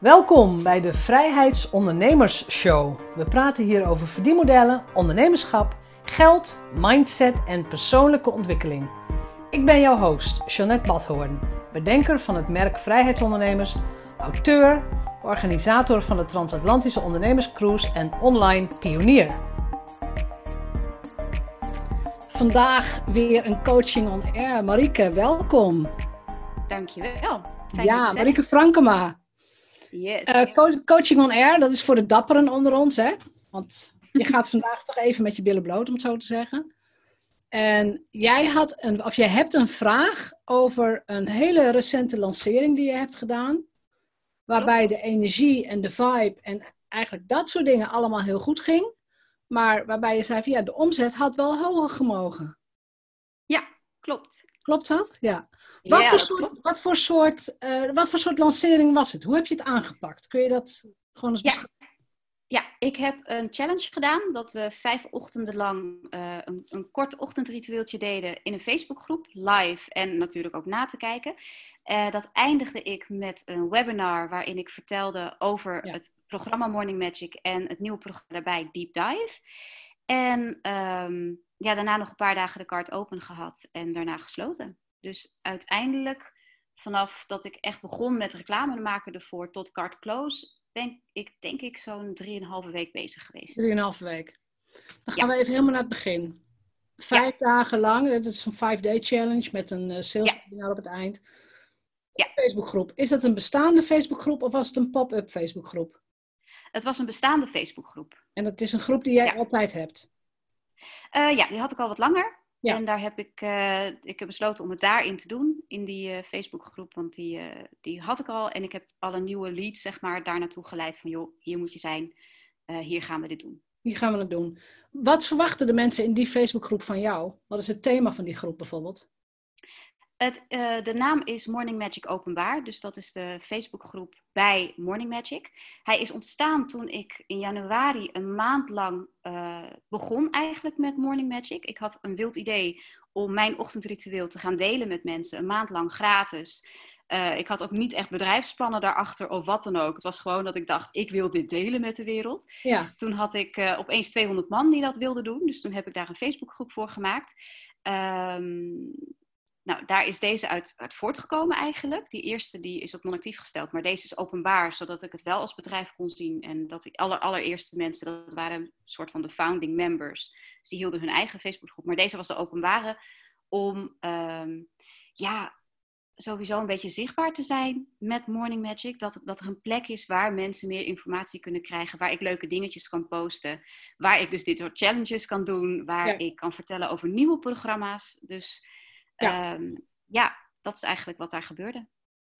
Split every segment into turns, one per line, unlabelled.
Welkom bij de Vrijheidsondernemers Show. We praten hier over verdienmodellen, ondernemerschap, geld, mindset en persoonlijke ontwikkeling. Ik ben jouw host, Jeanette Badhoorn, bedenker van het merk Vrijheidsondernemers, auteur, organisator van de Transatlantische Ondernemerscruise en online pionier. Vandaag weer een coaching on air. Marike, welkom.
Dankjewel. Fijn
ja, Marike Frankema.
Yes.
Uh, coaching on air, dat is voor de dapperen onder ons, hè? Want je gaat vandaag toch even met je billen bloot, om het zo te zeggen. En jij, had een, of jij hebt een vraag over een hele recente lancering die je hebt gedaan. Waarbij de energie en de vibe en eigenlijk dat soort dingen allemaal heel goed ging. Maar waarbij je zei van ja, de omzet had wel hoger gemogen.
Ja, klopt.
Klopt dat? Ja. Wat, voor, soort, wat, voor, soort, uh, wat voor soort lancering was het? Hoe heb je het aangepakt? Kun je dat gewoon eens beschrijven?
Ja, ik heb een challenge gedaan dat we vijf ochtenden lang uh, een, een, kort ochtendritueeltje deden in een Facebookgroep, live en natuurlijk ook na te kijken. Uh, dat eindigde ik met een webinar waarin ik vertelde over het programma Morning Magic en het nieuwe programma daarbij Deep Dive. En um, ja, daarna nog een paar dagen de kaart open gehad en daarna gesloten. Dus uiteindelijk, vanaf dat ik echt begon met reclame maken ervoor tot card close, ben ik denk ik zo'n drieënhalve week bezig geweest.
Drieënhalve week. Dan gaan we even helemaal naar het begin. Vijf dagen lang, dat is een five-day challenge met een uh, sales op het eind. Ja. Facebookgroep. Is dat een bestaande Facebookgroep of was het een pop-up Facebookgroep?
Het was een bestaande Facebookgroep.
En dat is een groep die jij altijd hebt?
Uh, ja, die had ik al wat langer. Ja. En daar heb ik, uh, ik heb besloten om het daarin te doen, in die uh, Facebookgroep. Want die, die had ik al. En ik heb alle nieuwe leads, zeg maar, daar naartoe geleid. Van joh, hier moet je zijn. hier gaan we dit doen.
Hier gaan we het doen. Wat verwachten de mensen in die Facebookgroep van jou? Wat is het thema van die groep bijvoorbeeld?
Het, uh, de naam is Morning Magic Openbaar, dus dat is de Facebookgroep bij Morning Magic. Hij is ontstaan toen ik in januari een maand lang uh, begon eigenlijk met Morning Magic. Ik had een wild idee om mijn ochtendritueel te gaan delen met mensen, een maand lang gratis. Uh, ik had ook niet echt bedrijfsplannen daarachter of wat dan ook. Het was gewoon dat ik dacht, ik wil dit delen met de wereld. Ja. Toen had ik opeens 200 man die dat wilden doen, dus toen heb ik daar een Facebookgroep voor gemaakt. Um, nou, daar is deze uit, uit voortgekomen eigenlijk. Die eerste die is op non-actief gesteld, maar deze is openbaar, zodat ik het wel als bedrijf kon zien. En dat die aller, allereerste mensen, dat waren een soort van de founding members. Dus die hielden hun eigen Facebookgroep. Maar deze was de openbare om, um, ja, sowieso een beetje zichtbaar te zijn met Morning Magic. Dat, dat er een plek is waar mensen meer informatie kunnen krijgen. Waar ik leuke dingetjes kan posten. Waar ik dus dit soort challenges kan doen. Waar ik kan vertellen over nieuwe programma's. Dus ja. Ehm, ja, dat is eigenlijk wat daar gebeurde.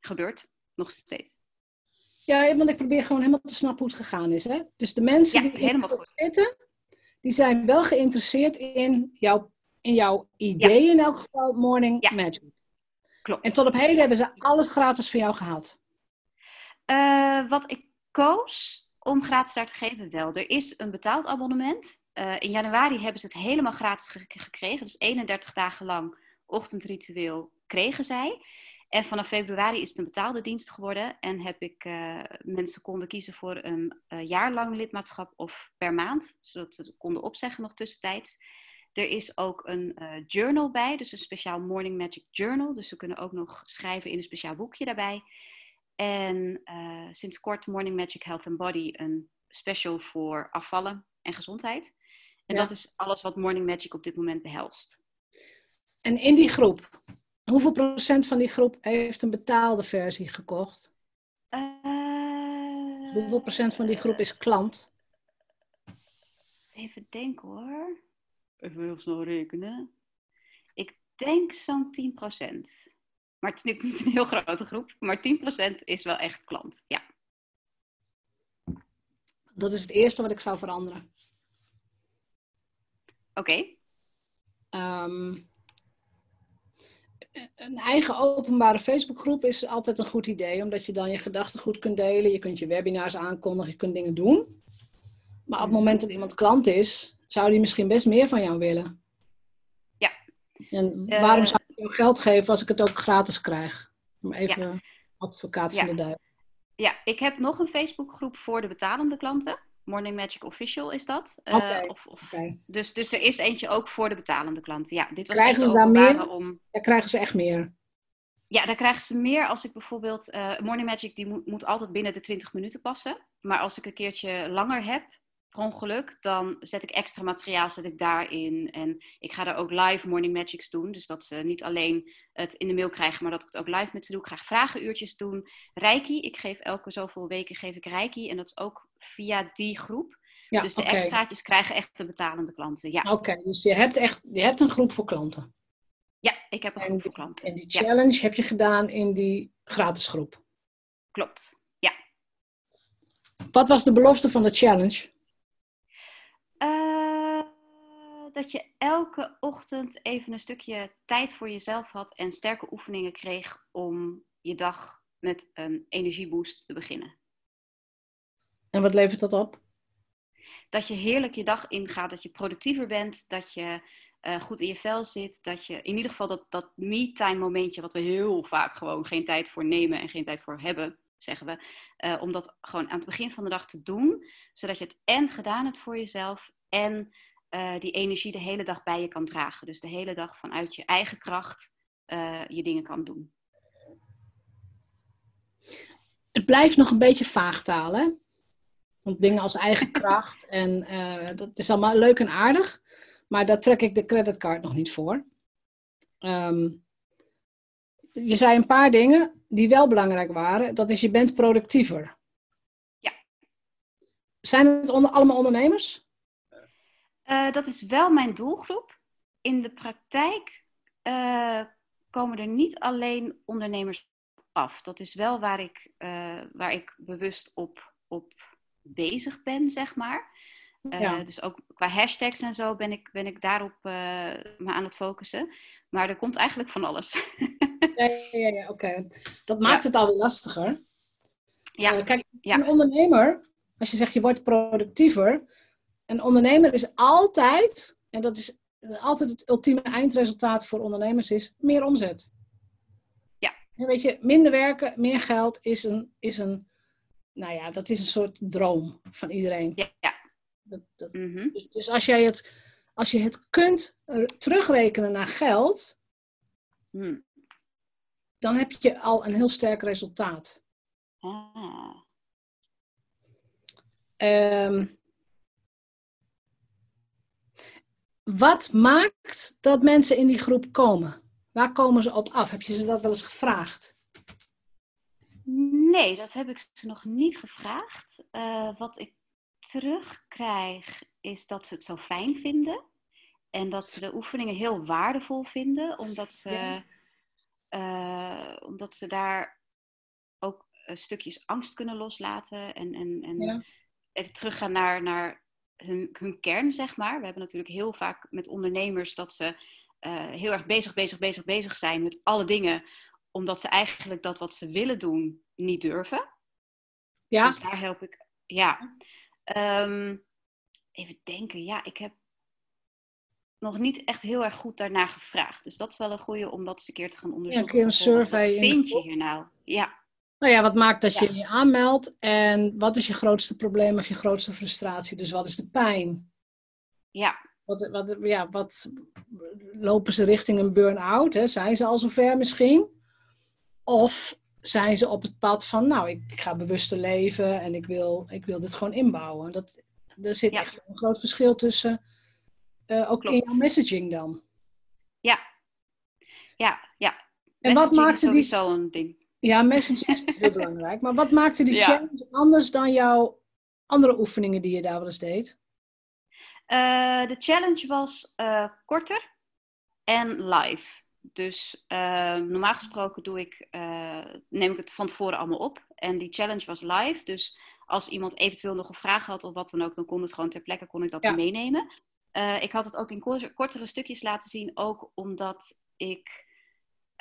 Gebeurt, nog steeds.
Ja, want ik probeer gewoon helemaal te snappen hoe het gegaan is. Hè? Dus de mensen die helemaal goed. zitten, die zijn wel geïnteresseerd in, jouw, in jouw idee in elk geval, Morning Magic.
Klopt.
En tot op heden hebben ze alles gratis van jou gehaald.
Uh, wat ik koos om gratis daar te geven, wel. Er is een betaald abonnement. Uh, in januari hebben ze het helemaal gratis gekregen. Dus 31 dagen lang ochtendritueel kregen zij. En vanaf februari is het een betaalde dienst geworden en heb ik uh, mensen konden kiezen voor een uh, jaarlang lidmaatschap of per maand, zodat ze konden opzeggen nog tussentijds. Er is ook een uh, journal bij, dus een speciaal Morning Magic Journal. Dus ze kunnen ook nog schrijven in een speciaal boekje daarbij. En sinds kort Morning Magic Health and Body, een special voor afvallen en gezondheid. En dat is alles wat Morning Magic op dit moment behelst.
En in die groep, hoeveel procent van die groep heeft een betaalde versie gekocht?
Uh,
hoeveel procent van die groep is klant?
Even denken hoor. Even heel snel rekenen. Ik denk zo'n 10 procent. Maar het is niet een heel grote groep. Maar 10% is wel echt klant, ja.
Dat is het eerste wat ik zou veranderen.
Oké. Okay.
Um, ehm, een eigen openbare Facebookgroep is altijd een goed idee, omdat je dan je gedachten goed kunt delen. Je kunt je webinars aankondigen, je kunt dingen doen. Maar op het moment dat iemand klant is, zou die misschien best meer van jou willen.
Ja.
En waarom zou ik jou geld geven als ik het ook gratis krijg? Om even advocaat van de duivel.
Ja, ik heb nog een Facebookgroep voor de betalende klanten. Morning Magic Official is dat.
Uh, okay.
of, of, dus, dus er is eentje ook voor de betalende klanten. Ja, dit was
krijgen ze daar meer? Om... Ja, krijgen ze echt meer?
Ja, daar krijgen ze meer als ik bijvoorbeeld... Uh, Morning Magic die moet, moet altijd binnen de 20 minuten passen. Maar als ik een keertje langer heb, ongeluk, dan zet ik extra materiaal zet ik daarin. En ik ga daar ook live morning magics doen. Dus dat ze niet alleen het in de mail krijgen, maar dat ik het ook live met ze doe. Ik ga vragenuurtjes doen. Reiki, ik geef elke zoveel weken geef ik Reiki. En dat is ook via die groep. Ja, dus de extraatjes krijgen echt de betalende klanten. Ja.
Oké, dus je hebt echt je hebt een groep voor klanten.
Ja, ik heb een groep voor klanten.
En die challenge heb je gedaan in die gratis groep.
Klopt, ja.
Wat was de belofte van de challenge?
Uh, dat je elke ochtend even een stukje tijd voor jezelf had en sterke oefeningen kreeg om je dag met een energieboost te beginnen.
En wat levert dat op?
Dat je heerlijk je dag ingaat, dat je productiever bent, dat je uh, goed in je vel zit, dat je in ieder geval dat, dat me-time momentje, wat we heel vaak gewoon geen tijd voor nemen en geen tijd voor hebben, zeggen we. Uh, om dat gewoon aan het begin van de dag te doen, zodat je het en gedaan hebt voor jezelf en uh, die energie de hele dag bij je kan dragen. Dus de hele dag vanuit je eigen kracht uh, je dingen kan doen.
Het blijft nog een beetje vaag hè? Want dingen als eigen kracht en dat is allemaal leuk en aardig, maar daar trek ik de creditcard nog niet voor. Um, je zei een paar dingen die wel belangrijk waren. Dat is, je bent productiever.
Ja.
Zijn het onder, allemaal ondernemers?
Uh, dat is wel mijn doelgroep. In de praktijk uh, komen er niet alleen ondernemers af. Dat is wel waar ik, uh, waar ik bewust op, op bezig ben, zeg maar. Ja. Dus ook qua hashtags en zo ben ik, ben ik daarop me aan het focussen. Maar er komt eigenlijk van alles.
ja, ja, ja oké. Dat maakt het alweer lastiger.
Ja.
Kijk, een ondernemer, als je zegt je wordt productiever, een ondernemer is altijd, en dat is altijd het ultieme eindresultaat voor ondernemers, is meer omzet.
Ja.
En weet je, minder werken, meer geld is een, is een, nou ja, dat is een soort droom van iedereen.
Ja. ja.
Dat, dat, mm -hmm. dus, dus als jij het als je het kunt terugrekenen naar geld, hmm. dan heb je al een heel sterk resultaat.
Ah.
Um, wat maakt dat mensen in die groep komen? Waar komen ze op af? Heb je ze dat wel eens gevraagd?
Nee, dat heb ik ze nog niet gevraagd. Uh, wat ik terugkrijg, is dat ze het zo fijn vinden. En dat ze de oefeningen heel waardevol vinden, omdat ze, uh, omdat ze daar ook uh, stukjes angst kunnen loslaten. En, en, en ja. even teruggaan naar, naar hun, hun kern, zeg maar. We hebben natuurlijk heel vaak met ondernemers dat ze uh, heel erg bezig, bezig, bezig, bezig zijn met alle dingen, omdat ze eigenlijk dat wat ze willen doen niet durven.
Ja.
Dus daar help ik. Ja. Um, even denken. Ja, ik heb nog niet echt heel erg goed daarnaar gevraagd. Dus dat is wel een goede om dat eens een keer te gaan onderzoeken.
Ja, een keer een survey.
Wat vind je hier nou? Ja.
Nou ja, wat maakt dat je je aanmeldt en wat is je grootste probleem of je grootste frustratie? Dus wat is de pijn?
Ja.
Wat, wat, ja, wat lopen ze richting een burn-out? Zijn ze al zover misschien? Of zijn ze op het pad van, nou, ik, ga bewuster leven en ik wil, ik wil dit gewoon inbouwen? Dat, er zit echt een groot verschil tussen, uh, ook Klopt. in jouw messaging dan.
Ja, ja, ja.
En wat maakte
die... sowieso een ding.
Ja, messaging is heel belangrijk. Maar wat maakte die ja. challenge anders dan jouw andere oefeningen die je daar wel eens deed?
Uh, de challenge was uh, korter en live. Dus uh, normaal gesproken doe ik, neem ik het van tevoren allemaal op. En die challenge was live. Dus als iemand eventueel nog een vraag had of wat dan ook, dan kon het gewoon ter plekke kon ik dat ja. meenemen. Ik had het ook in kortere stukjes laten zien, ook omdat ik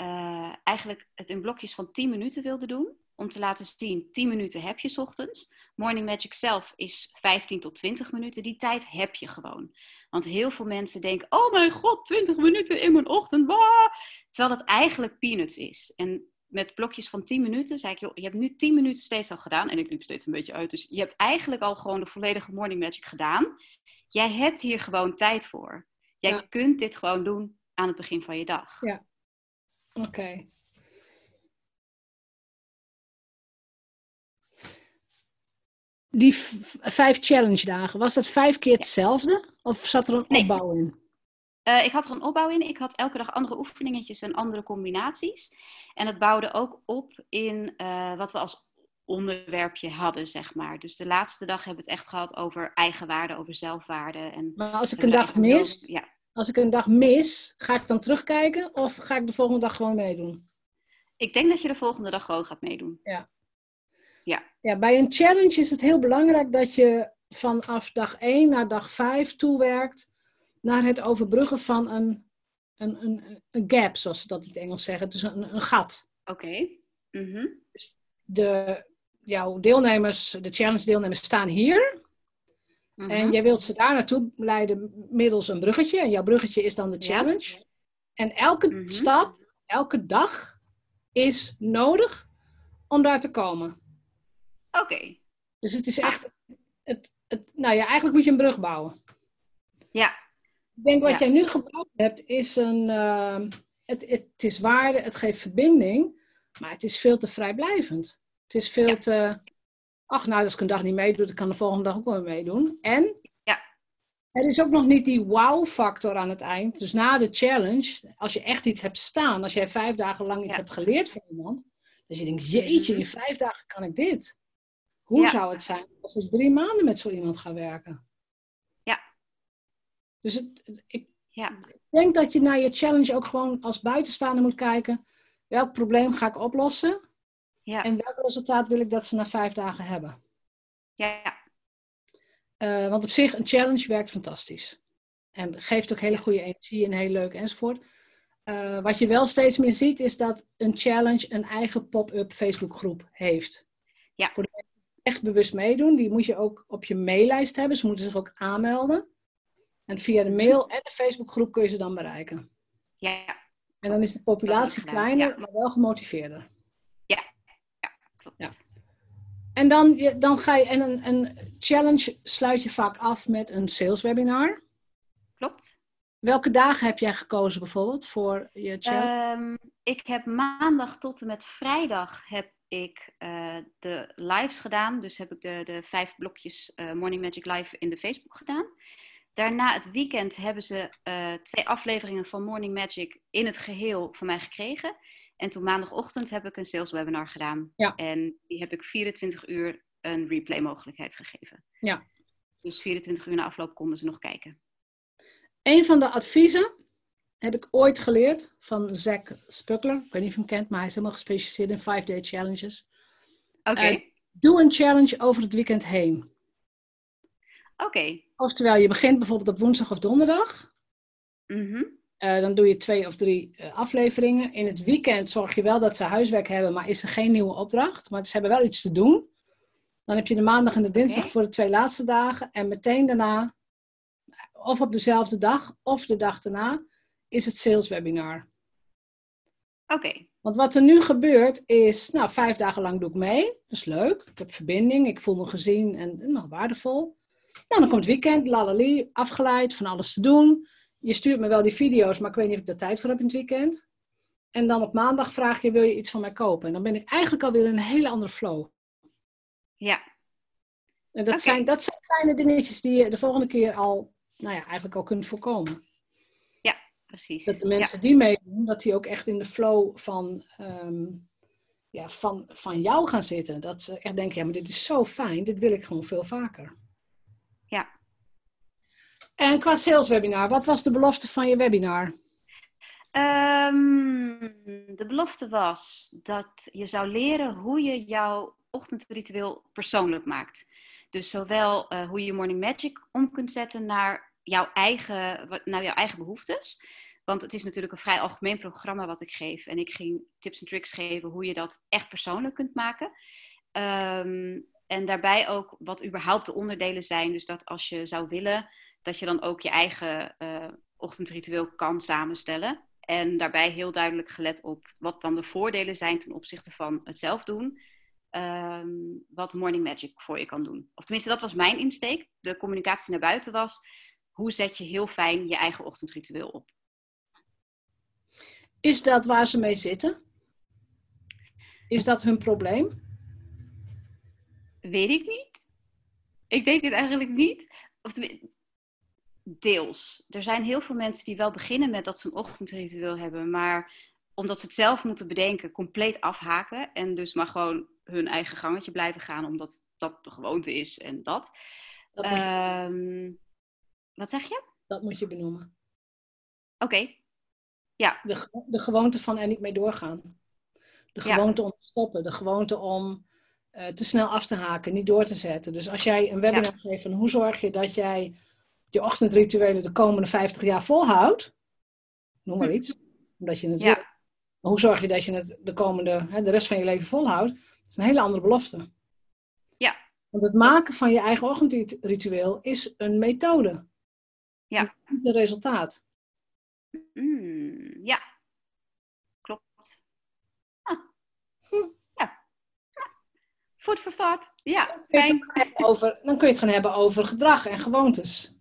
uh, eigenlijk het in blokjes van 10 minuten wilde doen. Om te laten zien, 10 minuten heb je ochtends. Morning Magic zelf is 15 tot 20 minuten. Die tijd heb je gewoon. Want heel veel mensen denken, oh mijn god, 20 minuten in mijn ochtend. Bah! Terwijl dat eigenlijk peanuts is. En met blokjes van 10 minuten. Zei ik, joh, je hebt nu 10 minuten steeds al gedaan. En ik liep steeds een beetje uit. Dus je hebt eigenlijk al gewoon de volledige morning magic gedaan. Jij hebt hier gewoon tijd voor. Jij kunt dit gewoon doen aan het begin van je dag.
Ja. Oké. Die vijf challenge dagen, was dat vijf keer hetzelfde? Of zat er een opbouw in?
Uh, ik had er een opbouw in. Ik had elke dag andere oefeningetjes en andere combinaties. En het bouwde ook op in uh, wat we als onderwerpje hadden, zeg maar. Dus de laatste dag hebben we het echt gehad over eigenwaarde, over zelfwaarde. En
maar als ik een dag mis, ja. Als ik een dag mis, ga ik dan terugkijken of ga ik de volgende dag gewoon meedoen?
Ik denk dat je de volgende dag gewoon gaat meedoen.
Ja.
Ja.
ja, bij een challenge is het heel belangrijk dat je vanaf dag 1 naar dag 5 toewerkt naar het overbruggen van een, een, een, een gap, zoals ze dat in het Engels zeggen. Dus een, een gat.
Oké. Mhm.
dus de, jouw deelnemers, de challenge deelnemers staan hier. Mhm. En jij wilt ze daar naartoe leiden middels een bruggetje. En jouw bruggetje is dan de challenge. En elke mhm. stap, elke dag is nodig om daar te komen.
Oké.
Dus het is echt, het, het, nou ja, eigenlijk moet je een brug bouwen.
Ja.
Ik denk wat jij nu gebouwd hebt, is een, uh, het, het, is waarde, het geeft verbinding, maar het is veel te vrijblijvend. Het is veel te, ach nou, als ik een dag niet meedoe, dan kan de volgende dag ook wel meedoen. En
ja.
er is ook nog niet die wow-factor aan het eind. Dus na de challenge, als je echt iets hebt staan, als jij vijf dagen lang iets hebt geleerd van iemand, dus je denkt, jeetje, in vijf dagen kan ik dit. Hoe zou het zijn als ik drie maanden met zo iemand ga werken?
Ja.
Dus het, ik,
ja.
denk dat je naar je challenge ook gewoon als buitenstaander moet kijken. Welk probleem ga ik oplossen?
Ja.
En welk resultaat wil ik dat ze na vijf dagen hebben?
Ja.
Uh, want op zich, een challenge werkt fantastisch. En geeft ook hele goede energie en heel leuk enzovoort. Uh, wat je wel steeds meer ziet, is dat een challenge een eigen pop-up Facebookgroep heeft.
Ja.
Voor de echt bewust meedoen, die moet je ook op je maillijst hebben. Ze moeten zich ook aanmelden. En via de mail en de Facebookgroep kun je ze dan bereiken.
Ja.
En dan is de populatie kleiner, maar wel gemotiveerder.
Ja, ja klopt.
Ja. En dan, dan ga je, en een, een challenge sluit je vaak af met een sales webinar.
Klopt.
Welke dagen heb jij gekozen bijvoorbeeld voor je challenge?
Um, ik heb maandag tot en met vrijdag heb ik uh, de lives gedaan. Dus heb ik de, de vijf blokjes uh, Morning Magic Live in de Facebook gedaan. Daarna het weekend hebben ze uh, twee afleveringen van Morning Magic in het geheel van mij gekregen. En toen maandagochtend heb ik een sales webinar gedaan.
Ja.
En die heb ik 24 uur een replay mogelijkheid gegeven.
Ja.
Dus 24 uur na afloop konden ze nog kijken.
Een van de adviezen heb ik ooit geleerd van Zack Spuckler. Ik weet niet of je hem kent, maar hij is helemaal gespecialiseerd in 5-day challenges.
Oké. Okay.
Uh, doe een challenge over het weekend heen.
Oké. Okay.
Oftewel, je begint bijvoorbeeld op woensdag of donderdag.
Mm -hmm.
Uh, dan doe je twee of drie uh, afleveringen. In het weekend zorg je wel dat ze huiswerk hebben, maar is er geen nieuwe opdracht. Maar ze hebben wel iets te doen. Dan heb je de maandag en de dinsdag okay. voor de twee laatste dagen. En meteen daarna, of op dezelfde dag of de dag daarna, is het sales webinar.
Oké. Okay.
Want wat er nu gebeurt is, nou, vijf dagen lang doe ik mee. Dat is leuk. Ik heb verbinding, ik voel me gezien en nou, waardevol. Nou, dan komt het weekend, lalali, afgeleid, van alles te doen. Je stuurt me wel die video's, maar ik weet niet of ik er tijd voor heb in het weekend. En dan op maandag vraag je, wil je iets van mij kopen? En dan ben ik eigenlijk alweer in een hele andere flow.
Ja.
En dat, okay. zijn, dat zijn kleine dingetjes die je de volgende keer al, nou ja, eigenlijk al kunt voorkomen.
Precies.
Dat de mensen ja. die meedoen, dat die ook echt in de flow van, um, ja, van, van jou gaan zitten. Dat ze echt denken, ja, maar dit is zo fijn, dit wil ik gewoon veel vaker. En qua sales webinar, wat was de belofte van je webinar?
Um, de belofte was dat je zou leren hoe je jouw ochtendritueel persoonlijk maakt. Dus zowel uh, hoe je Morning Magic om kunt zetten naar jouw eigen, naar jouw eigen behoeftes. Want het is natuurlijk een vrij algemeen programma wat ik geef. En ik ging tips en tricks geven hoe je dat echt persoonlijk kunt maken. Um, en daarbij ook wat überhaupt de onderdelen zijn. Dus dat als je zou willen, dat je dan ook je eigen uh, ochtendritueel kan samenstellen. En daarbij heel duidelijk gelet op wat dan de voordelen zijn ten opzichte van het zelf doen. Ehm, wat Morning Magic voor je kan doen. Of tenminste, dat was mijn insteek. De communicatie naar buiten was, hoe zet je heel fijn je eigen ochtendritueel op?
Is dat waar ze mee zitten? Is dat hun probleem?
Weet ik niet. Ik denk het eigenlijk niet. Of deels. Er zijn heel veel mensen die wel beginnen met dat ze een ochtendritueel hebben, maar omdat ze het zelf moeten bedenken, compleet afhaken en dus maar gewoon hun eigen gangetje blijven gaan, omdat dat de gewoonte is en dat. dat ehm, wat zeg je?
Dat moet je benoemen.
Oké. Ja.
De, de gewoonte van er niet mee doorgaan. De gewoonte om te stoppen. De gewoonte om uh, te snel af te haken, niet door te zetten. Dus als jij een webinar geeft van hoe zorg je dat jij je ochtendrituelen de komende 50 jaar volhoudt, noem maar hm. iets, omdat je het ja. Maar hoe zorg je dat je het de komende, hè, de rest van je leven volhoudt? Dat is een hele andere belofte.
Ja.
Want het maken van je eigen ochtendritueel is een methode.
Ja.
Niet een resultaat.
Mm, ja, klopt. Ah. Hm. Ja. Food for thought. Ja.
Over, dan kun je het gaan hebben over gedrag en gewoontes.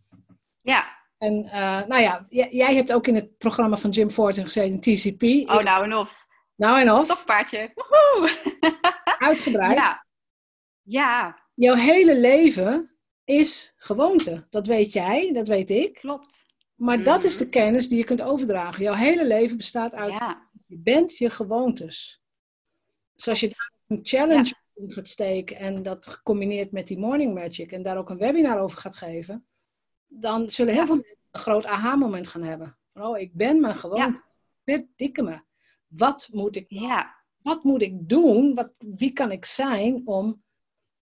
Ja.
En uh, nou ja, jij hebt ook in het programma van Jim Fortin gezeten, TCP.
Oh, nou en of.
Nou en of.
Stokpaardje.
Uitgebreid.
Ja. Ja.
Jouw hele leven is gewoonte. Dat weet jij, dat weet ik.
Klopt.
Maar dat is de mhm. kennis die je kunt overdragen. Jouw hele leven bestaat uit.
Ja.
Je bent je gewoontes. Dus als je daar een challenge in gaat steken en dat gecombineerd met die morning magic en daar ook een webinar over gaat geven, dan zullen heel veel mensen een groot aha-moment gaan hebben. oh, ik ben mijn gewoonte. Ja. dikke me. Wat moet ik,
ja.
wat moet ik doen? Wat, wie kan ik zijn om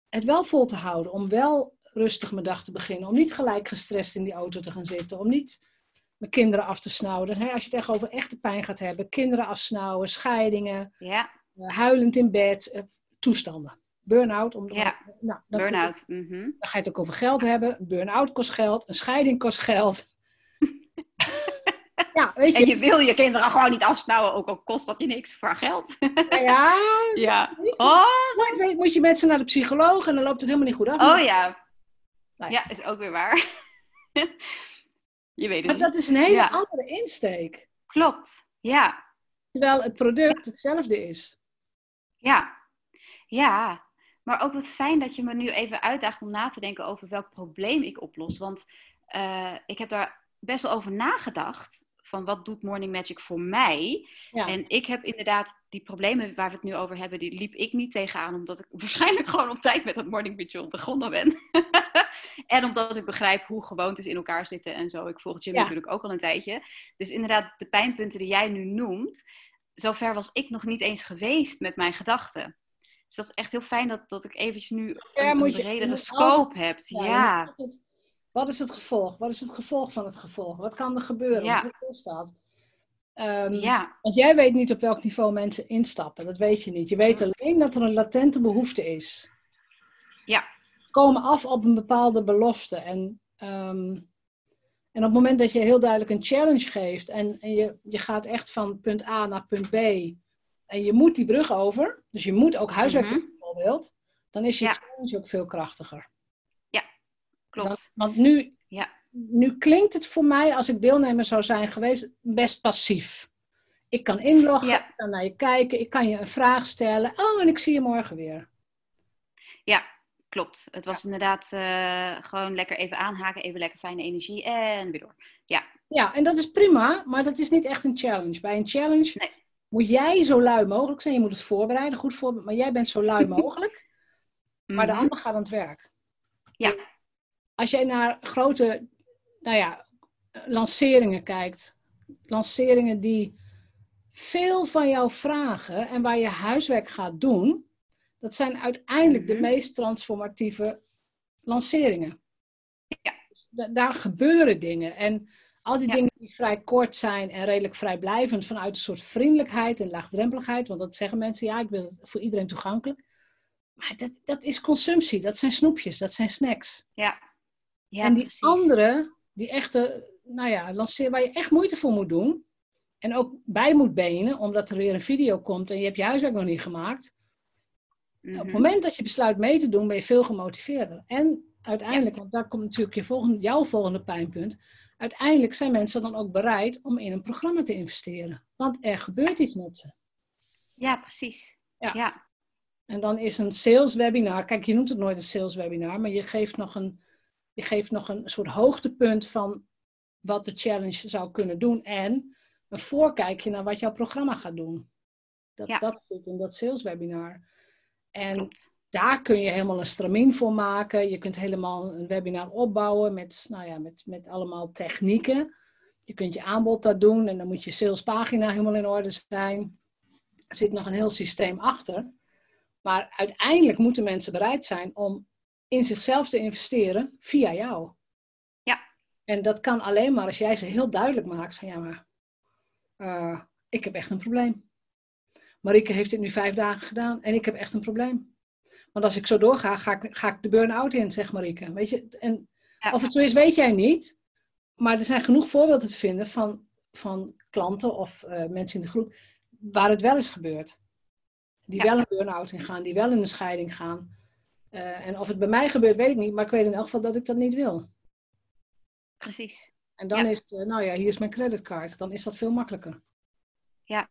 het wel vol te houden? Om wel rustig mijn dag te beginnen. Om niet gelijk gestrest in die auto te gaan zitten. Om niet mijn kinderen af te snauwen. Als je het echt over echte pijn gaat hebben. Kinderen afsnauwen, scheidingen.
Ja.
Eh, huilend in bed. Eh, toestanden. Burn-out. Om,
ja, nou, burn-out.
Mhm. Dan ga je het ook over geld hebben. Burn-out kost geld. Een scheiding kost geld.
ja, weet je. En je wil je kinderen gewoon niet afsnauwen, ook al kost dat je niks voor geld.
ja,
ja.
Oh. Moet, moet je met ze naar de psycholoog en dan loopt het helemaal niet goed af.
Oh ja. Ja. is ook weer waar. je weet het
Maar dat is een hele andere insteek.
Klopt, ja.
Terwijl het product hetzelfde is.
Ja, ja. Maar ook wat fijn dat je me nu even uitdaagt om na te denken over welk probleem ik oplos. Want uh, ik heb daar best wel over nagedacht. Van wat doet Morning Magic voor mij? Ja. En ik heb inderdaad die problemen waar we het nu over hebben, die liep ik niet tegenaan. Omdat ik waarschijnlijk gewoon op tijd met dat Morning Ritual begonnen ben. en omdat ik begrijp hoe gewoontes in elkaar zitten en zo. Ik volg je natuurlijk ook al een tijdje. Dus inderdaad, de pijnpunten die jij nu noemt, zover was ik nog niet eens geweest met mijn gedachten. Dus dat is echt heel fijn dat, dat ik eventjes nu een, een bredere scope heb. Ja.
wat is het gevolg? Wat is het gevolg van het gevolg? Wat kan er gebeuren?
Ja.
Wat is dat? Um,
ja.
Want jij weet niet op welk niveau mensen instappen. Dat weet je niet. Je weet alleen dat er een latente behoefte is.
Ja.
Komen af op een bepaalde belofte. En, um, en op het moment dat je heel duidelijk een challenge geeft en, en je, je gaat echt van punt A naar punt B en je moet die brug over, dus je moet ook huiswerk doen mhm. bijvoorbeeld, dan is je challenge ook veel krachtiger.
Ja, klopt.
want nu,
ja.
nu klinkt het voor mij, als ik deelnemer zou zijn geweest, best passief. Ik kan inloggen, ik kan naar je kijken, ik kan je een vraag stellen. Oh, en ik zie je morgen weer.
Ja, klopt. Het was inderdaad uh, gewoon lekker even aanhaken, even lekker fijne energie en weer door. Ja.
Ja, en dat is prima, maar dat is niet echt een challenge. Bij een challenge
nee
moet jij zo lui mogelijk zijn. Je moet het voorbereiden, goed voorbereiden, maar jij bent zo lui mogelijk. Maar de mhm. ander gaat aan het werk.
Ja.
Als jij naar grote, nou ja, lanceringen kijkt, lanceringen die veel van jou vragen en waar je huiswerk gaat doen, dat zijn uiteindelijk de mhm. meest transformatieve lanceringen.
Ja.
Dus daar gebeuren dingen. En al die dingen die vrij kort zijn en redelijk vrijblijvend vanuit een soort vriendelijkheid en laagdrempeligheid. Want dat zeggen mensen, ja, ik wil het voor iedereen toegankelijk. Maar dat, dat is consumptie, dat zijn snoepjes, dat zijn snacks.
Ja. ja
en die andere, die echte, nou ja, lanceer, waar je echt moeite voor moet doen. en ook bij moet benen, omdat er weer een video komt en je hebt je huiswerk nog niet gemaakt. Op het
Mhm.
moment dat je besluit mee te doen, ben je veel gemotiveerder. En uiteindelijk, want daar komt natuurlijk je volgende, jouw volgende pijnpunt. Uiteindelijk zijn mensen dan ook bereid om in een programma te investeren. Want er gebeurt iets met ze.
Ja, precies.
Ja.
ja.
En dan is een sales webinar, kijk, je noemt het nooit een sales webinar, maar je geeft nog een, je geeft nog een soort hoogtepunt van wat de challenge zou kunnen doen. En een voorkijkje naar wat jouw programma gaat doen. Dat,
Ja.
dat zit in dat sales webinar. En
Klopt.
Daar kun je helemaal een stramien voor maken. Je kunt helemaal een webinar opbouwen met, nou ja, met, met allemaal technieken. Je kunt je aanbod daar doen en dan moet je salespagina helemaal in orde zijn. Er zit nog een heel systeem achter. Maar uiteindelijk moeten mensen bereid zijn om in zichzelf te investeren via jou.
Ja.
En dat kan alleen maar als jij ze heel duidelijk maakt van ja, maar eh, ik heb echt een probleem. Marieke heeft dit nu vijf dagen gedaan en ik heb echt een probleem. Want als ik zo doorga, ga ik, ga ik de burn-out in, zegt Marieke. Weet je? En
Ja.
of het zo is, weet jij niet. Maar er zijn genoeg voorbeelden te vinden van, van klanten of eh, mensen in de groep waar het wel is gebeurd. Die
Ja.
wel een burn-out ingaan, die wel in een scheiding gaan. Eh, en of het bij mij gebeurt, weet ik niet. Maar ik weet in elk geval dat ik dat niet wil.
Precies.
En dan
Ja.
is, eh, nou ja, hier is mijn creditcard. Dan is dat veel makkelijker.
Ja.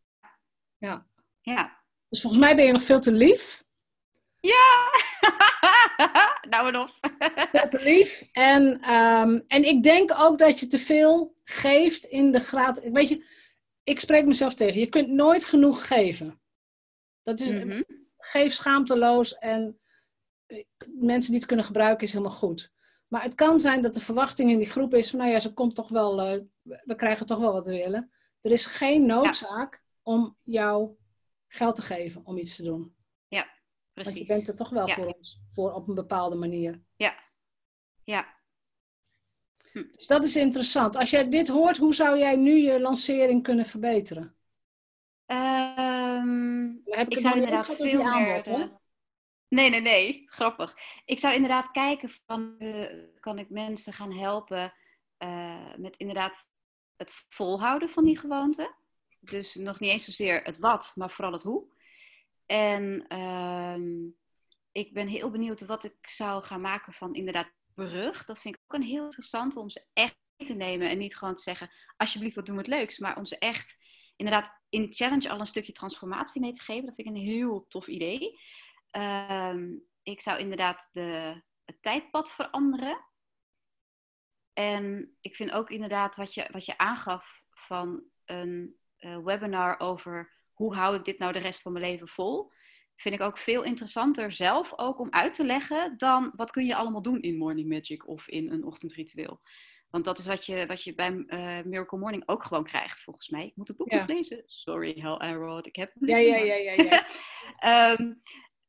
Ja.
Ja.
Dus volgens mij ben je nog veel te lief.
Ja! nou en of.
Veel te lief. En, ehm, en ik denk ook dat je te veel geeft in de graad. Weet je, ik spreek mezelf tegen. Je kunt nooit genoeg geven. Dat is,
Mhm.
Geef schaamteloos en eh, mensen die het kunnen gebruiken is helemaal goed. Maar het kan zijn dat de verwachting in die groep is van, nou ja, ze komt toch wel, eh, we krijgen toch wel wat we willen. Er is geen noodzaak om jou geld te geven om iets te doen. Want je bent er toch wel
Ja.
voor ons, voor op een bepaalde manier.
Ja.
Dus dat is interessant. Als jij dit hoort, hoe zou jij nu je lancering kunnen verbeteren?
Ehm,
heb ik,
ik zou inderdaad veel
aanbod,
meer...
hè?
eh, Nee, nee, nee. Grappig. Ik zou inderdaad kijken van... eh, kan ik mensen gaan helpen eh, met inderdaad het volhouden van die gewoonte? Dus nog niet eens zozeer het wat, maar vooral het hoe. En ehm, ik ben heel benieuwd wat ik zou gaan maken van inderdaad brug. Dat vind ik ook een heel interessant om ze echt te nemen. En niet gewoon te zeggen, alsjeblieft, wat doen we het leuks. Maar om ze echt inderdaad in de challenge al een stukje transformatie mee te geven. Dat vind ik een heel tof idee. Ehm, ik zou inderdaad de, het tijdpad veranderen. En ik vind ook inderdaad wat je, wat je aangaf van een eh, webinar over hoe hou ik dit nou de rest van mijn leven vol. Vind ik ook veel interessanter zelf ook om uit te leggen dan wat kun je allemaal doen in Morning Magic of in een ochtendritueel. Want dat is wat je, wat je bij eh, Miracle Morning ook gewoon krijgt, volgens mij. Ik moet het boek
Ja.
nog lezen. Sorry, Hell Arrow, ik heb het
Ja,
niet
ja, ja, ja. ja.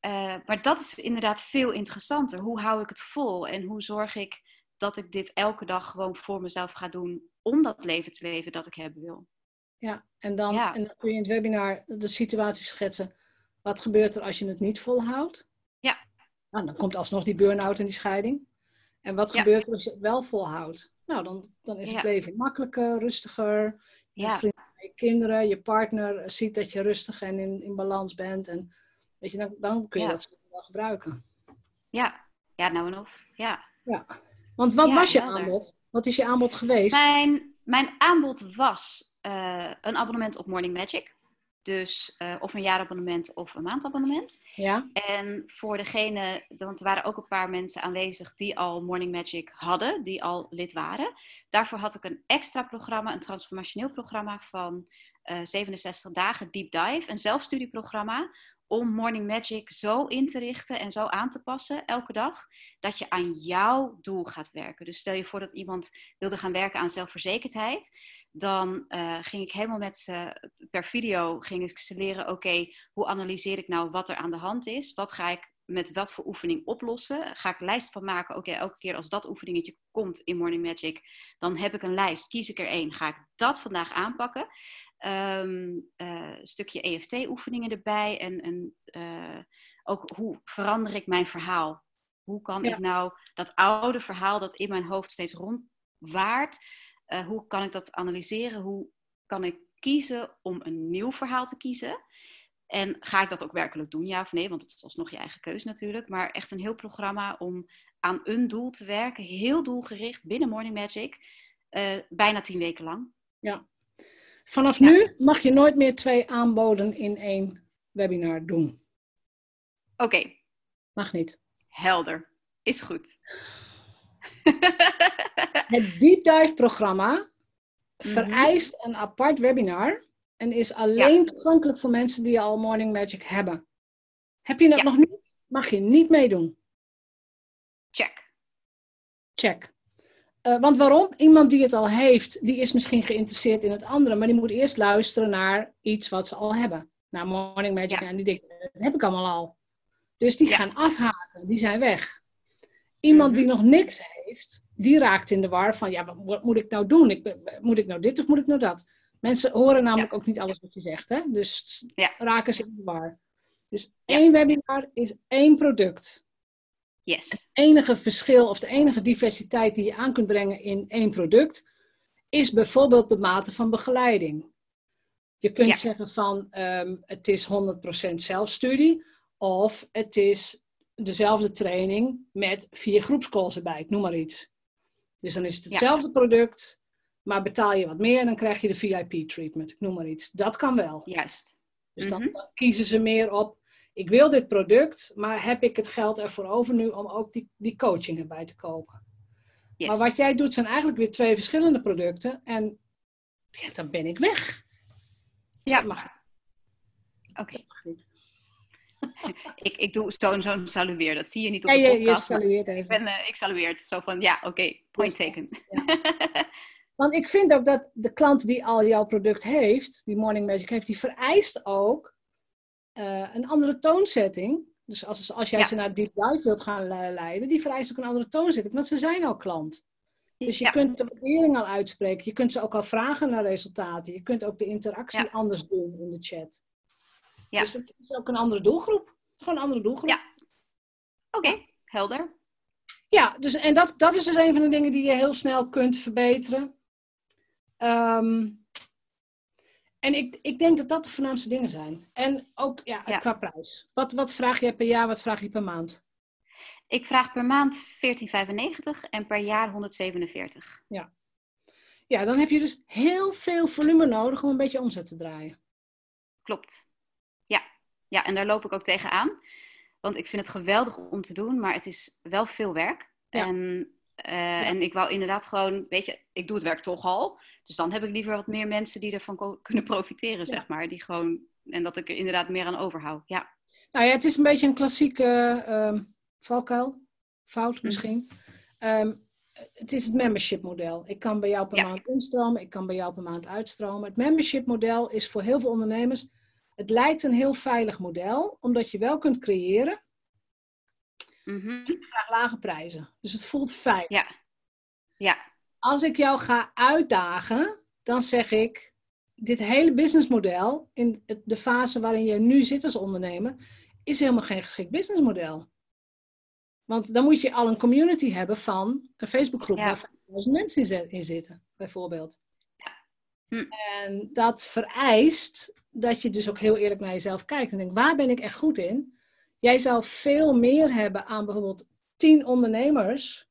Maar dat is inderdaad veel interessanter. Hoe hou ik het vol en hoe zorg ik dat ik dit elke dag gewoon voor mezelf ga doen om dat leven te leven dat ik hebben wil?
Ja, en dan,
Ja.
en dan kun je in het webinar de situatie schetsen. Wat gebeurt er als je het niet volhoudt?
Ja.
Nou, dan komt alsnog die burn-out en die scheiding. En wat
Ja.
gebeurt er als je het wel volhoudt? Nou, dan, dan is het
Ja.
leven makkelijker, rustiger. Je
Ja.
vrienden, je kinderen, je partner ziet dat je rustig en in, in balans bent. En weet je, dan, dan kun je
Ja.
dat wel gebruiken.
Ja, ja nou en of. Ja.
Want wat
Ja,
was je aanbod? Wat is je aanbod geweest?
Mijn, mijn aanbod was eh, een abonnement op Morning Magic. Dus eh, of een jaarabonnement of een maandabonnement.
Ja,
En voor degene, want er waren ook een paar mensen aanwezig die al Morning Magic hadden, die al lid waren. Daarvoor had ik een extra programma, een transformationeel programma van eh, 67 dagen Deep Dive, een zelfstudieprogramma om Morning Magic zo in te richten en zo aan te passen elke dag, dat je aan jouw doel gaat werken. Dus stel je voor dat iemand wilde gaan werken aan zelfverzekerdheid, dan eh, ging ik helemaal met ze per video ging ik ze leren, oké, hoe analyseer ik nou wat er aan de hand is? Wat ga ik met wat voor oefening oplossen? Ga ik een lijst van maken? Oké, elke keer als dat oefeningetje komt in Morning Magic, dan heb ik een lijst. Kies ik er één. Ga ik dat vandaag aanpakken? Een stukje EFT-oefeningen erbij. En, en eh, ook hoe verander ik mijn verhaal? Hoe kan
Ja.
ik nou dat oude verhaal dat in mijn hoofd steeds rondwaart, eh, hoe kan ik dat analyseren? Hoe kan ik kiezen om een nieuw verhaal te kiezen. En ga ik dat ook werkelijk doen, ja of nee? Want het is alsnog je eigen keus natuurlijk. Maar echt een heel programma om aan een doel te werken. Heel doelgericht binnen Morning Magic. Bijna tien weken lang.
Ja. Vanaf nu mag je nooit meer twee aanboden in één webinar doen.
Oké.
Mag niet.
Helder. Is goed.
Het Deep Dive programma mhm. vereist een apart webinar en is alleen toegankelijk voor mensen die al Morning Magic hebben. Heb je dat nog niet? Mag je niet meedoen.
Check.
Check. Uh, want waarom? Iemand die het al heeft, die is misschien geïnteresseerd in het andere, maar die moet eerst luisteren naar iets wat ze al hebben. Naar Morning Magic en die denken, dat heb ik allemaal al. Dus die gaan afhaken, die zijn weg. Iemand mhm. die nog niks heeft, die raakt in de war van, ja, wat, moet ik nou doen? Ik, moet ik nou dit of moet ik nou dat? Mensen horen namelijk ook niet alles wat je zegt, hè? dus raken ze in de war. Dus één webinar is één product.
Yes.
Het enige verschil of de enige diversiteit die je aan kunt brengen in één product is bijvoorbeeld de mate van begeleiding. Je kunt zeggen van um, het is 100% zelfstudie of het is dezelfde training met vier groepscalls erbij, ik noem maar iets. Dus dan is het hetzelfde product, maar betaal je wat meer en dan krijg je de VIP-treatment, ik noem maar iets. Dat kan wel.
Juist.
Dus dan, mhm. dan kiezen ze meer op ik wil dit product, maar heb ik het geld ervoor over nu om ook die, die coaching erbij te kopen? Maar wat jij doet zijn eigenlijk weer twee verschillende producten en ja, dan ben ik weg.
Ja. mag. Oké. ik, ik doe zo'n zo'n salueer, dat zie je niet op de
ja,
podcast.
Je salueert even.
Ik, ben, uh, ik salueert, zo van ja, oké, point taken.
Want ik vind ook dat de klant die al jouw product heeft, die Morning Magic heeft, die vereist ook uh, een andere toonzetting. Dus als, als jij ze naar deep dive wilt gaan leiden, die vereist ook een andere toonzetting, want ze zijn al klant. Dus je kunt de waardering al uitspreken. Je kunt ze ook al vragen naar resultaten. Je kunt ook de interactie anders doen in de chat. Ja. Dus het is ook een andere doelgroep. Het is gewoon een andere doelgroep.
Ja. Oké, helder.
Ja, dus, en dat, dat is dus een van de dingen die je heel snel kunt verbeteren. Um, en ik, ik denk dat dat de voornaamste dingen zijn. En ook ja, qua prijs. Wat, wat vraag je per jaar, wat vraag je per maand?
Ik vraag per maand 14,95 en per jaar 147.
Ja. ja, dan heb je dus heel veel volume nodig om een beetje omzet te draaien.
Klopt. Ja, ja en daar loop ik ook tegenaan. Want ik vind het geweldig om te doen, maar het is wel veel werk. Ja. En, uh, en ik wou inderdaad gewoon, weet je, ik doe het werk toch al. Dus dan heb ik liever wat meer mensen die ervan kunnen profiteren, zeg maar. Die gewoon, en dat ik er inderdaad meer aan overhoud. Ja.
Nou ja, het is een beetje een klassieke uh, valkuil. Fout mhm. misschien. Ehm, het is het membership model. Ik kan bij jou per maand instromen, ik kan bij jou per maand uitstromen. Het membership model is voor heel veel ondernemers, het lijkt een heel veilig model, omdat je wel kunt creëren.
Mm
Ik vraag lage prijzen. Dus het voelt fijn.
Ja. Ja
als ik jou ga uitdagen, dan zeg ik, dit hele businessmodel, in de fase waarin je nu zit als ondernemer, is helemaal geen geschikt businessmodel. Want dan moet je al een community hebben van een Facebookgroep ja. waar 5000 mensen in zitten, bijvoorbeeld.
Hm.
En dat vereist dat je dus ook heel eerlijk naar jezelf kijkt en denkt, waar ben ik echt goed in? Jij zou veel meer hebben aan bijvoorbeeld 10 ondernemers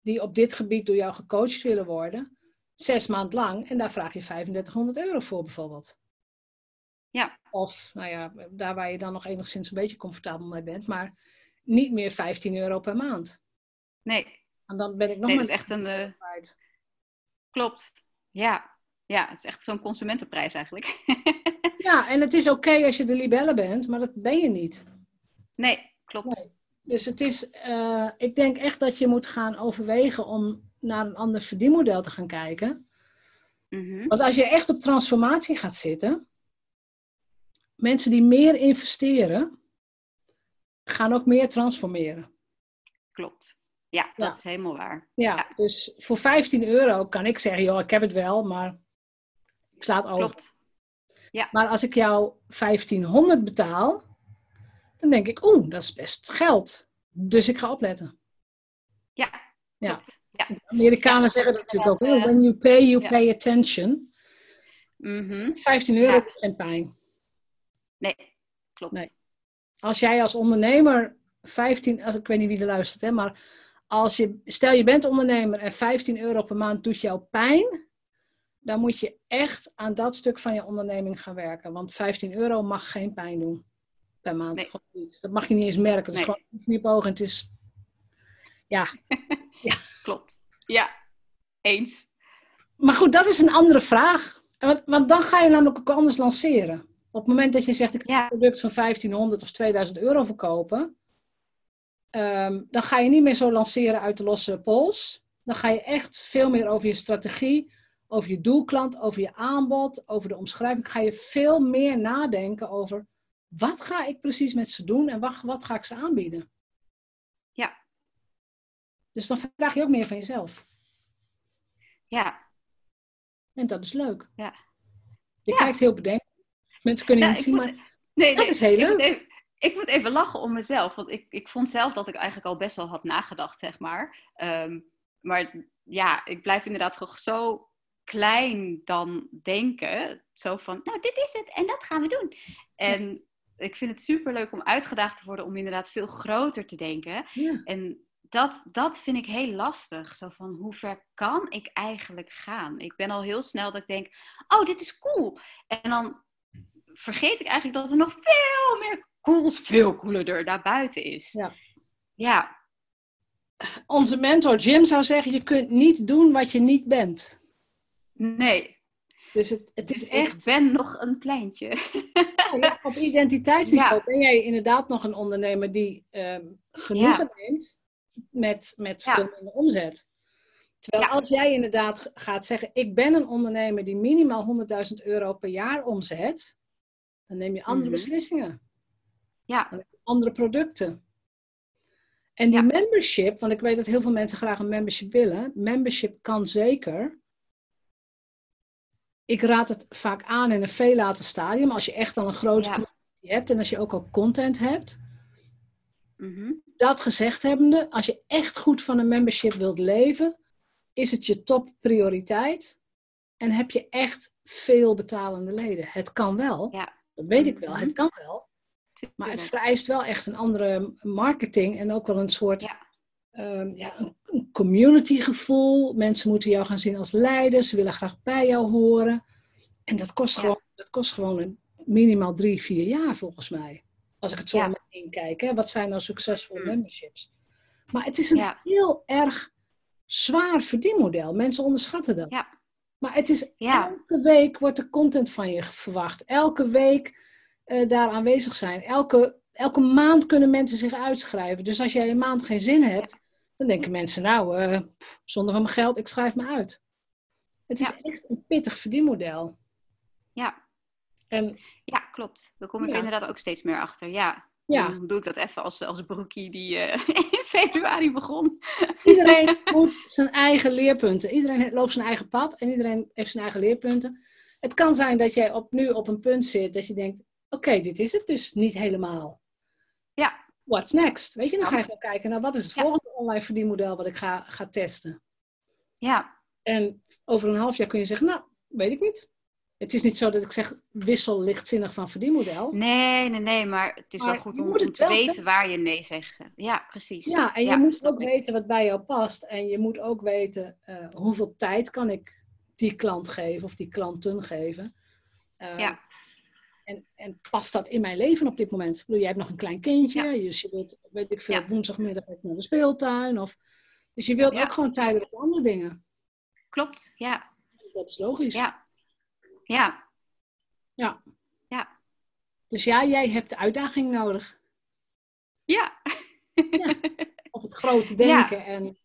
die op dit gebied door jou gecoacht willen worden, zes maand lang, en daar vraag je 3500 euro voor bijvoorbeeld.
Ja.
Of, nou ja, daar waar je dan nog enigszins een beetje comfortabel mee bent, maar niet meer 15 euro per maand.
Nee.
En dan ben ik nog
nee,
maar...
Echt een... Uh... Klopt. Ja. Ja, het is echt zo'n consumentenprijs eigenlijk.
ja, en het is oké als je de libelle bent, maar dat ben je niet.
Nee, klopt.
Dus het is, uh, ik denk echt dat je moet gaan overwegen om naar een ander verdienmodel te gaan kijken.
Mm
Want als je echt op transformatie gaat zitten, mensen die meer investeren, gaan ook meer transformeren.
Klopt. Ja, dat is helemaal waar.
Ja, ja, dus voor 15 euro kan ik zeggen, joh, ik heb het wel, maar ik sla het over.
Klopt. Ja.
Maar als ik jou 1500 betaal, dan denk ik, oeh, dat is best geld. Dus ik ga opletten.
Ja,
ja.
ja.
De Amerikanen zeggen dat natuurlijk ook, when you pay, you pay attention.
Mhm.
15 euro is geen pijn.
Nee, klopt.
Nee. Als jij als ondernemer 15, als, ik weet niet wie er luistert, hè, maar als je, stel je bent ondernemer en 15 euro per maand doet jou pijn, dan moet je echt aan dat stuk van je onderneming gaan werken. Want 15 euro mag geen pijn doen per maand.
Nee.
Gewoon niet. Dat mag je niet eens merken. Het is gewoon een knipoog en het is, ja.
Klopt. Ja, eens.
Maar goed, dat is een andere vraag. Want, want dan ga je namelijk ook anders lanceren. Op het moment dat je zegt, ik ga
Ja.
een product van 1500 of 2000 euro verkopen, ehm, dan ga je niet meer zo lanceren uit de losse pols. Dan ga je echt veel meer over je strategie, over je doelklant, over je aanbod, over de omschrijving. Ga je veel meer nadenken over wat ga ik precies met ze doen en wat, wat ga ik ze aanbieden.
Ja.
Dus dan vraag je ook meer van jezelf.
Ja,
En dat is leuk.
Ja.
Je
Ja.
kijkt heel bedenkelijk. Mensen kunnen niet zien,
moet-
maar
nee,
dat
nee,
is heel
ik
leuk.
moet even- ik moet even lachen om mezelf, want ik, ik vond zelf dat ik eigenlijk al best wel had nagedacht, zeg maar. Ehm, maar ja, ik blijf inderdaad toch zo klein dan denken. Zo van, nou, dit is het en dat gaan we doen. En ik vind het superleuk om uitgedaagd te worden om inderdaad veel groter te denken.
Ja.
En dat, dat vind ik heel lastig. Zo van, hoe ver kan ik eigenlijk gaan? Ik ben al heel snel dat ik denk, oh, dit is cool. En dan vergeet ik eigenlijk dat er nog veel meer cools, veel cooler er daarbuiten is.
Ja.
Ja,
Onze mentor Jim zou zeggen, je kunt niet doen wat je niet bent.
nee.
Dus het, het is
Ik
echt,
ben nog een kleintje.
ja, op identiteitsniveau
Ja.
ben jij inderdaad nog een ondernemer die ehm, genoegen neemt met, met veel minder omzet. Terwijl als jij inderdaad gaat zeggen, ik ben een ondernemer die minimaal 100.000 euro per jaar omzet, dan neem je andere
Mhm.
beslissingen.
Ja,
andere producten. En die
Ja.
membership, want ik weet dat heel veel mensen graag een membership willen. Membership kan zeker. Ik raad het vaak aan in een veel later stadium. Als je echt al een grote
Ja.
community hebt en als je ook al content hebt.
mhm.
Dat gezegd hebbende, als je echt goed van een membership wilt leven, is het je top prioriteit. En heb je echt veel betalende leden. Het kan wel.
Ja.
Dat weet ik wel.
Mhm.
Het kan wel. Maar het vereist wel echt een andere marketing en ook wel een soort
Ja.
Ehm, ja, een- een community gevoel. Mensen moeten jou gaan zien als leider, ze willen graag bij jou horen. En dat kost,
Ja.
gewoon, dat kost gewoon een, minimaal drie, vier jaar volgens mij. Als ik het zo
Ja.
heen kijk. Hè? Wat zijn nou succesvolle
Mm.
memberships? Maar het is een
Ja.
heel erg zwaar verdienmodel. Mensen onderschatten dat.
Ja.
Maar het is elke week wordt er content van je verwacht. Elke week eh, daar aanwezig zijn. Elke, elke maand kunnen mensen zich uitschrijven. Dus als jij een maand geen zin hebt, dan denken mensen, nou, eh, pff, zonder van mijn geld, ik schrijf me uit. Het is
Ja.
echt een pittig verdienmodel.
Ja.
En
ja, klopt. Daar kom ik
Ja.
inderdaad ook steeds meer achter. Ja.
ja,
Dan doe ik dat even als, als broekie die eh, in februari begon.
iedereen moet zijn eigen leerpunten. Iedereen loopt zijn eigen pad en iedereen heeft zijn eigen leerpunten. Het kan zijn dat jij op, nu op een punt zit dat je denkt, oké, dit is het dus niet helemaal.
Ja.
What's next? Weet je, dan ga je gewoon kijken naar wat is het volgende online verdienmodel wat ik ga, ga testen.
Ja,
En over een half jaar kun je zeggen, nou, weet ik niet. Het is niet zo dat ik zeg, wissel lichtzinnig van verdienmodel.
nee, nee, nee, maar het is
Maar
wel goed om, te weten
testen.
waar je nee zegt. Ja, precies.
Ja, en je moet ook
ik.
weten wat bij jou past. En je moet ook weten eh, hoeveel tijd kan ik die klant geven of die klanten geven. Eh,
Ja.
En, en past dat in mijn leven op dit moment? Ik bedoel, jij hebt nog een klein kindje,
Ja.
dus je wilt, weet ik veel,
Ja.
woensdagmiddag naar de speeltuin. Of, dus je wilt
Ja.
ook gewoon tijd hebben voor andere dingen.
Klopt, ja.
Dat is logisch.
Ja. Ja,
Dus ja, jij hebt de uitdaging nodig.
ja.
Op het grote denken. En,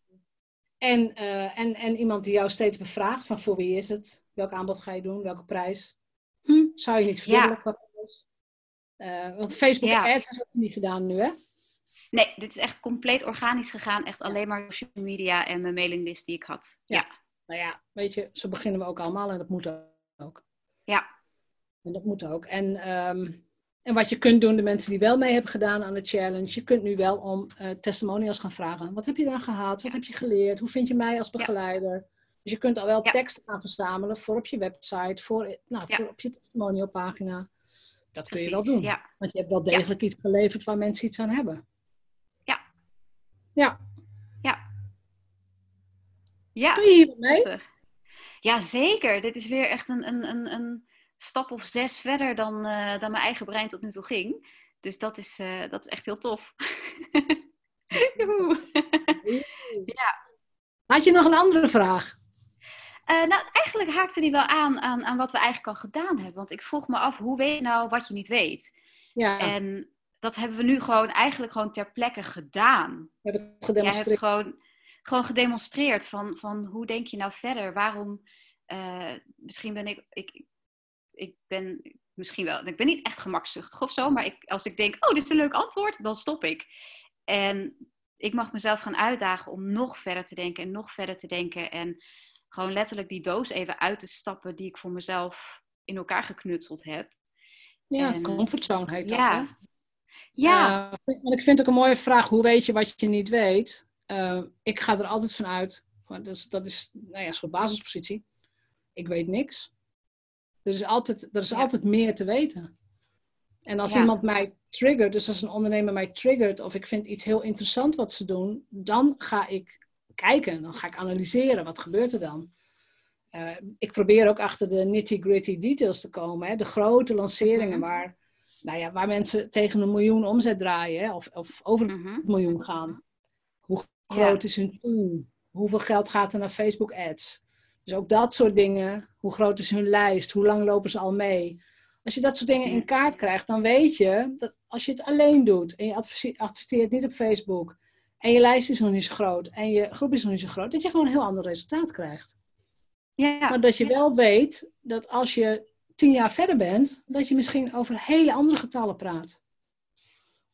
en, eh, en, en iemand die jou steeds bevraagt van voor wie is het? Welk aanbod ga je doen? Welke prijs? Hm, zou je niet verdubbelen
Ja.
Eh, want Facebook
Ja.
Ads is ook niet gedaan nu, hè?
Nee, dit is echt compleet organisch gegaan. Echt alleen maar social media en mijn mailinglist die ik had.
Ja.
Ja,
Nou ja, weet je, zo beginnen we ook allemaal en dat moet ook.
ja,
En dat moet ook. En, ehm, en wat je kunt doen, de mensen die wel mee hebben gedaan aan de challenge, je kunt nu wel om eh, testimonials gaan vragen. Wat heb je dan gehad? Wat heb je geleerd? Hoe vind je mij als begeleider? Dus je kunt al wel
Ja.
teksten gaan verzamelen voor op je website, voor, nou,
Ja.
voor op je testimonialpagina. Dat kun je wel doen.
Ja.
Want je hebt wel degelijk iets geleverd waar mensen iets aan hebben.
Ja.
Ja.
Ja.
Doe je hier mee?
Ja, zeker. Dit is weer echt een, een, een, een stap of zes verder dan, eh, dan mijn eigen brein tot nu toe ging. Dus dat is, eh, dat is echt heel tof. Joehoe.
Had je nog een andere vraag?
Eh, nou, eigenlijk haakte die wel aan, aan aan wat we eigenlijk al gedaan hebben. Want ik vroeg me af, hoe weet je nou wat je niet weet?
Ja,
En dat hebben we nu gewoon eigenlijk gewoon ter plekke gedaan.
je hebt het
Jij hebt
gedemonstreerd.
gewoon, gewoon gedemonstreerd van, van hoe denk je nou verder? Waarom, eh, misschien ben ik, ik, ik ben misschien wel, ik ben niet echt gemakzuchtig of zo, maar ik, als ik denk, oh, dit is een leuk antwoord, dan stop ik. En ik mag mezelf gaan uitdagen om nog verder te denken en nog verder te denken en gewoon letterlijk die doos even uit te stappen die ik voor mezelf in elkaar geknutseld heb.
Ja,
en-
comfortzone heet dat, hè?
Ja. Ja,
want ik vind het ook een mooie vraag. Hoe weet je wat je niet weet? Eh, ik ga er altijd van uit. want Dat is, dat is nou ja, een soort basispositie. Ik weet niks. Er is altijd, er is
Ja.
altijd meer te weten. En als
Ja.
iemand mij triggert, dus als een ondernemer mij triggert, of ik vind iets heel interessant wat ze doen, dan ga ik kijken, dan ga ik analyseren. Wat gebeurt er dan? Eh, ik probeer ook achter de nitty-gritty details te komen. Hè? De grote lanceringen
Mhm.
waar, nou ja, waar mensen tegen een miljoen omzet draaien hè? Of, of over
mhm.
het miljoen gaan. Hoe
Ja.
groot is hun team? Hoeveel geld gaat er naar Facebook ads? Dus ook dat soort dingen. Hoe groot is hun lijst? Hoe lang lopen ze al mee? Als je dat soort dingen in kaart krijgt, dan weet je dat als je het alleen doet en je adverteert niet op Facebook en je lijst is nog niet zo groot en je groep is nog niet zo groot, dat je gewoon een heel ander resultaat krijgt.
ja.
Maar dat je wel weet dat als je tien jaar verder bent, dat je misschien over hele andere getallen praat.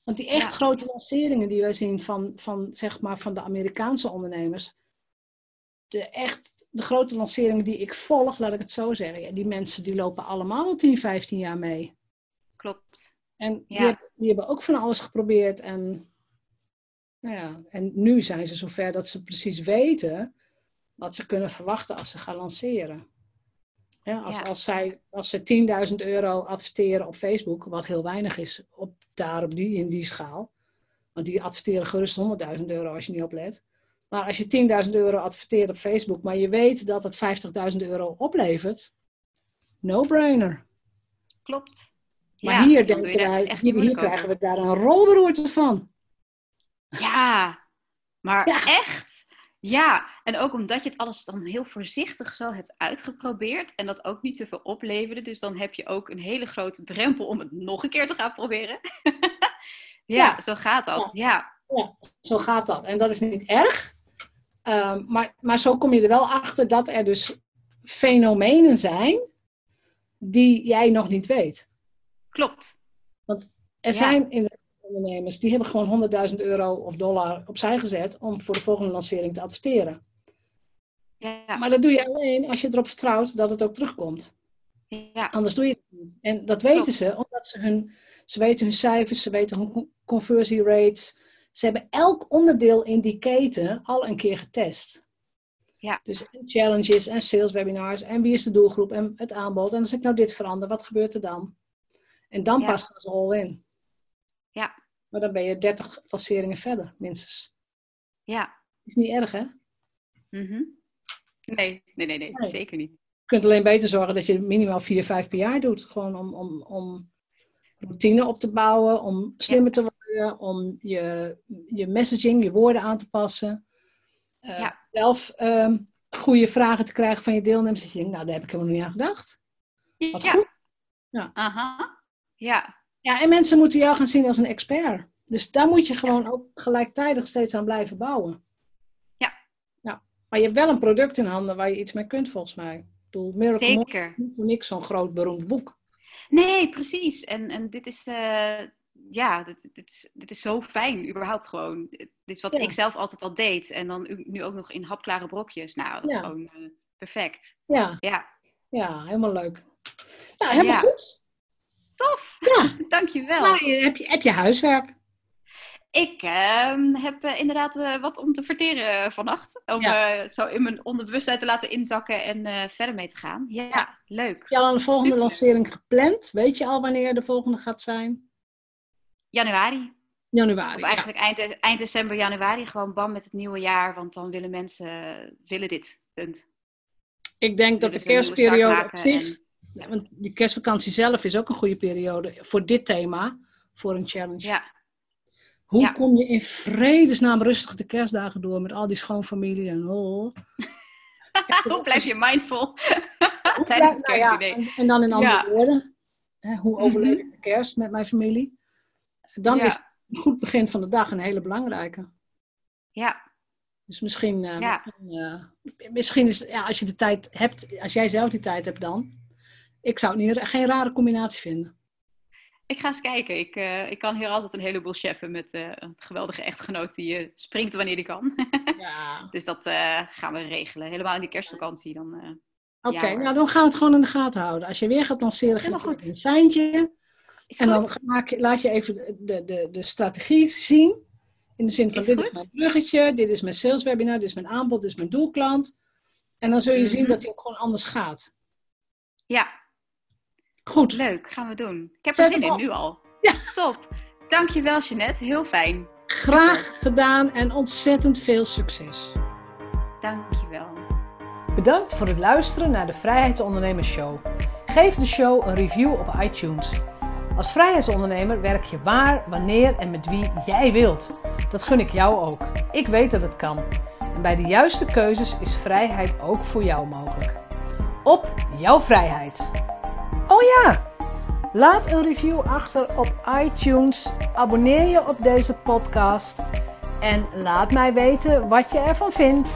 Want die echt
Ja.
grote lanceringen die wij zien van, van, zeg maar, van de Amerikaanse ondernemers, de, echt, de grote lanceringen die ik volg, laat ik het zo zeggen, ja, die mensen die lopen allemaal al 10, 15 jaar mee.
klopt.
En die, hebben, die hebben ook van alles geprobeerd. En, nou ja, en nu zijn ze zover dat ze precies weten wat ze kunnen verwachten als ze gaan lanceren. Ja, als,
Ja.
als, zij, als ze 10.000 euro adverteren op Facebook, wat heel weinig is op, daar op die, in die schaal. Want die adverteren gerust 100.000 euro als je niet oplet. Maar als je 10.000 euro adverteert op Facebook, maar je weet dat het 50.000 euro oplevert, no-brainer.
Klopt.
Maar
Ja,
hier, denken wij, hier, hier krijgen we daar een rolberoerte van.
Ja, maar
Ja.
echt. Ja, en ook omdat je het alles dan heel voorzichtig zo hebt uitgeprobeerd en dat ook niet zoveel opleverde. Dus dan heb je ook een hele grote drempel om het nog een keer te gaan proberen. ja,
Ja.
zo gaat dat. Ja.
Zo gaat dat. En dat is niet erg. Ehm, maar, maar zo kom je er wel achter dat er dus fenomenen zijn die jij nog niet weet.
klopt.
Er
Ja.
zijn in ondernemers die hebben gewoon 100.000 euro of dollar opzij gezet om voor de volgende lancering te adverteren.
Ja.
Maar dat doe je alleen als je erop vertrouwt dat het ook terugkomt.
ja.
Anders doe je het niet. En dat weten
Klopt.
ze, omdat ze hun, ze weten hun cijfers, ze weten hun conversie rates. Ze hebben elk onderdeel in die keten al een keer getest.
Ja.
Dus en challenges en sales webinars en wie is de doelgroep en het aanbod. En als ik nou dit verander, wat gebeurt er dan? En dan
Ja.
pas gaan ze all in.
Ja.
Maar dan ben je 30 lanceringen verder, minstens.
ja.
Is niet erg, hè? Je
Mhm. Nee, nee, nee, nee,
Nee.
zeker niet.
kunt alleen beter zorgen dat je minimaal 4, 5 per jaar doet. Gewoon om, om, om routine op te bouwen, om slimmer te worden, om je, je messaging, je woorden aan te passen. Eh,
Ja.
Zelf ehm, goede vragen te krijgen van je deelnemers. Dat je denkt, nou daar heb ik helemaal niet aan gedacht. Wat
ja.
goed. Ja.
Aha. Ja.
Ja, en mensen moeten jou gaan zien als een expert. Dus daar moet je gewoon ook gelijktijdig steeds aan blijven bouwen.
Ja.
ja. Maar je hebt wel een product in handen waar je iets mee kunt, volgens mij. Ik bedoel, Miracle
Zeker.
is niet voor niks zo'n groot beroemd boek.
Nee, precies. En, en dit is, eh, ja, dit, dit, is, dit is zo fijn, überhaupt gewoon. Dit is wat
Ja.
ik zelf altijd al deed. En dan nu ook nog in hapklare brokjes. Nou, dat
Ja.
is gewoon eh, perfect.
Ja,
Ja,
ja, helemaal leuk. Nou, helemaal
Ja.
goed.
Tof.
Ja.
Dankjewel.
Nou, heb, je, heb je huiswerk?
Ik ehm, heb eh, inderdaad eh, wat om te verteren vannacht. Om
Ja.
eh, zo in mijn onderbewustheid te laten inzakken en eh, verder mee te gaan. Ja,
Ja.
leuk.
Heb je al een volgende
Super.
lancering gepland? Weet je al wanneer de volgende gaat zijn?
Januari.
Januari.
Of
ja.
eigenlijk eind, eind december, januari. Gewoon bam met het nieuwe jaar. Want dan willen mensen willen dit. Punt.
Ik denk dat de kerstperiode op zich,
en-
ja, want die kerstvakantie zelf is ook een goede periode voor dit thema, voor een challenge.
Ja,
Hoe
ja.
kom je in vredesnaam rustig de kerstdagen door met al die schoonfamilie en oh.
hoe blijf je mindful tijdens het
nou ja, en, en dan in andere
Ja.
woorden, hè, hoe overleef
Mhm.
ik de kerst met mijn familie? Dan
Ja.
is een goed begin van de dag een hele belangrijke.
Ja,
Dus misschien, eh, misschien, eh, misschien is, ja, als je de tijd hebt, als jij zelf die tijd hebt dan, ik zou het niet, geen rare combinatie vinden.
ik ga eens kijken. Ik, eh, ik kan hier altijd een heleboel cheffen met eh, een geweldige echtgenoot die eh, springt wanneer die kan.
Ja.
dus dat gaan we regelen. Helemaal in die kerstvakantie. Dan,
Oké,
Ja,
nou dan gaan we het gewoon in de gaten houden. Als je weer gaat lanceren, geef je
goed.
een seintje. En dan maak laat je even de, de, de, de strategie zien. In de zin van,
Is
dit
goed.
is mijn bruggetje, dit is mijn sales webinar, dit is mijn aanbod, dit is mijn doelklant. En dan zul je zien
Mhm.
dat het ook gewoon anders gaat.
Ja,
Goed.
leuk. Gaan we doen. Ik heb
Zet
er zin in, nu al.
Ja.
Top. Dankjewel, Jeanette. Heel fijn.
Graag gedaan en ontzettend veel succes.
Dankjewel.
Bedankt voor het luisteren naar de Vrijheidsondernemers Show. Geef de show een review op iTunes. Als vrijheidsondernemer werk je waar, wanneer en met wie jij wilt. Dat gun ik jou ook. Ik weet dat het kan. En bij de juiste keuzes is vrijheid ook voor jou mogelijk. Op jouw vrijheid. Oh ja! Laat een review achter op iTunes. Abonneer je op deze podcast. En laat mij weten wat je ervan vindt.